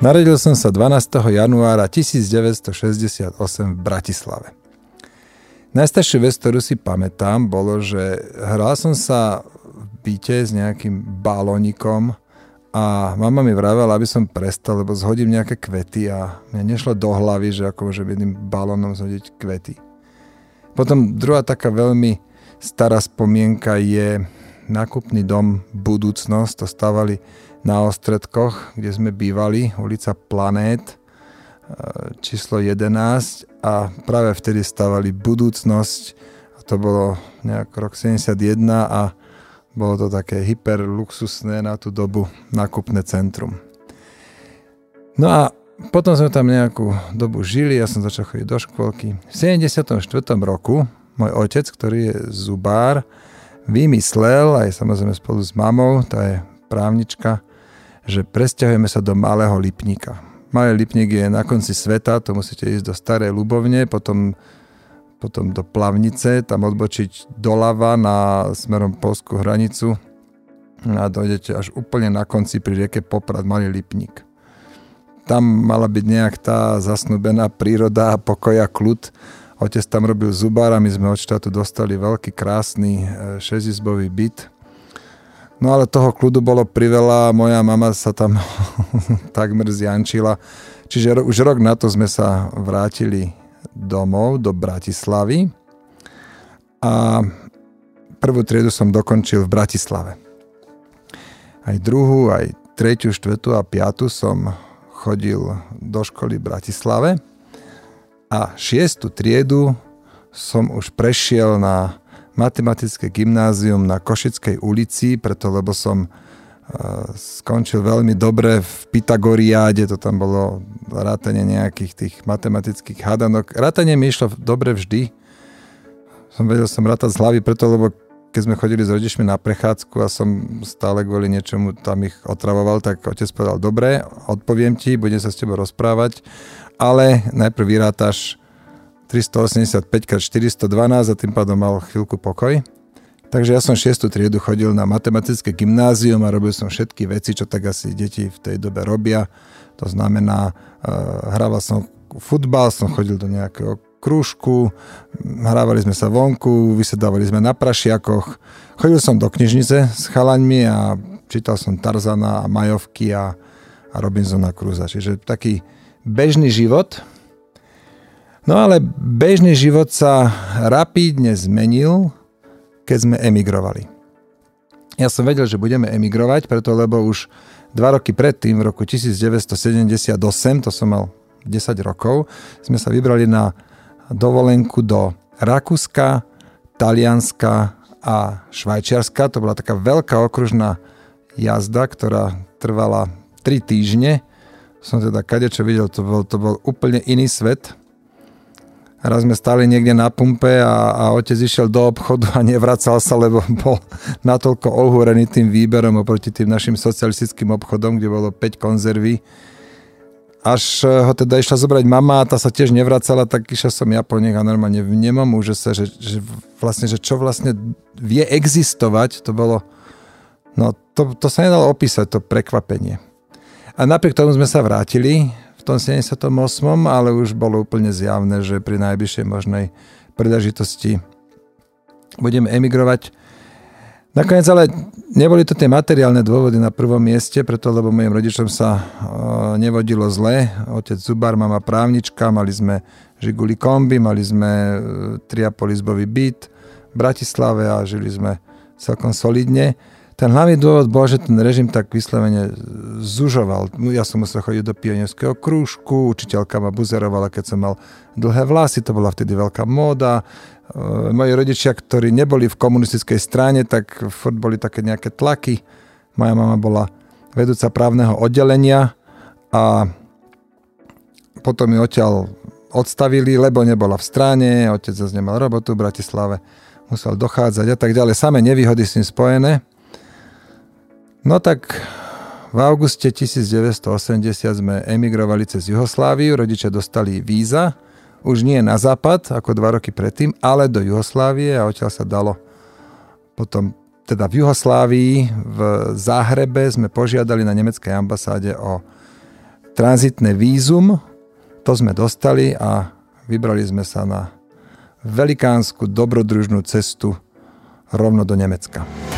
Narodil som sa 12. januára 1968 v Bratislave. Najstaršiu vec, ktorú si pamätám, bolo, že hral som sa v byte s nejakým balónikom a mama mi vravela, aby som prestal, lebo zhodím nejaké kvety a mne nešlo do hlavy, že ako môžem jedným balónom zhodiť kvety. Potom druhá taká veľmi stará spomienka je nákupný dom Budúcnosť. To stávali na Ostredkoch, kde sme bývali, ulica Planét, e, číslo 11 a práve vtedy stavali budúcnosť a to bolo nejak rok 71 a bolo to také hyperluxusné na tú dobu nákupné centrum. No a potom sme tam nejakú dobu žili, ja som začal chodiť do škôlky. V 74. roku môj otec, ktorý je zubár, vymyslel, aj samozrejme spolu s mamou, tá je právnička, že presťahujeme sa do malého Lipníka. Malý Lipník je na konci sveta, to musíte ísť do Starej Ľubovne, potom, potom do Plavnice, tam odbočiť doľava na smerom polskú hranicu a dojdete až úplne na konci pri rieke Poprad, Malý Lipník. Tam mala byť nejak tá zasnúbená príroda, a kľud. Otec tam robil zubára, my sme od štátu dostali veľký, krásny e, šesizbový byt, No ale toho kľudu bolo priveľa, moja mama sa tam takmer zjančila. Čiže už rok na to sme sa vrátili domov do Bratislavy a prvú triedu som dokončil v Bratislave. Aj druhú, aj tretiu, štvrtú a piatu som chodil do školy v Bratislave a šiestu triedu som už prešiel na matematické gymnázium na Košickej ulici, preto lebo som e, skončil veľmi dobre v Pythagoriáde, to tam bolo rátanie nejakých tých matematických hadanok. Rátanie mi išlo dobre vždy. Som vedel som rátať z hlavy, preto lebo keď sme chodili s rodičmi na prechádzku a som stále kvôli niečomu tam ich otravoval, tak otec povedal, dobre, odpoviem ti, budem sa s tebou rozprávať, ale najprv vyrátaš 385 x 412 a tým pádom mal chvíľku pokoj. Takže ja som 6. triedu chodil na matematické gymnázium a robil som všetky veci, čo tak asi deti v tej dobe robia. To znamená, uh, hrával som futbal, som chodil do nejakého krúžku, hrávali sme sa vonku, vysedávali sme na prašiakoch. Chodil som do knižnice s chalaňmi a čítal som Tarzana a Majovky a, a Robinsona Cruza. Čiže taký bežný život, No ale bežný život sa rapídne zmenil, keď sme emigrovali. Ja som vedel, že budeme emigrovať, preto lebo už dva roky predtým, v roku 1978, to som mal 10 rokov, sme sa vybrali na dovolenku do Rakúska, Talianska a Švajčiarska. To bola taká veľká okružná jazda, ktorá trvala 3 týždne. Som teda kadečo videl, to bol, to bol úplne iný svet. Raz sme stali niekde na pumpe a, a otec išiel do obchodu a nevracal sa, lebo bol natoľko ohúrený tým výberom oproti tým našim socialistickým obchodom, kde bolo 5 konzervy. Až ho teda išla zobrať mama a tá sa tiež nevracala, tak išiel som ja po nich a normálne v nemom že sa, že, že vlastne, že čo vlastne vie existovať, to bolo, no to, to sa nedalo opísať, to prekvapenie. A napriek tomu sme sa vrátili, v tom 78., ale už bolo úplne zjavné, že pri najbližšej možnej príležitosti budeme emigrovať. Nakoniec ale neboli to tie materiálne dôvody na prvom mieste, preto lebo mojim rodičom sa nevodilo zle. Otec Zubar, mama právnička, mali sme Žiguli kombi, mali sme e, triapolizbový byt v Bratislave a žili sme celkom solidne. Ten hlavný dôvod bol, že ten režim tak vyslovene zužoval. Ja som musel chodiť do pionierského krúžku, učiteľka ma buzerovala, keď som mal dlhé vlasy, to bola vtedy veľká móda. E, moji rodičia, ktorí neboli v komunistickej strane, tak furt boli také nejaké tlaky. Moja mama bola vedúca právneho oddelenia a potom ju odtiaľ odstavili, lebo nebola v strane, otec zase nemal robotu v Bratislave, musel dochádzať a tak ďalej. Samé nevýhody s tým spojené. No tak v auguste 1980 sme emigrovali cez Juhosláviu, rodičia dostali víza, už nie na západ, ako dva roky predtým, ale do Juhoslávie a odtiaľ sa dalo potom teda v Juhoslávii, v Záhrebe sme požiadali na nemeckej ambasáde o tranzitné vízum, to sme dostali a vybrali sme sa na velikánsku dobrodružnú cestu rovno do Nemecka.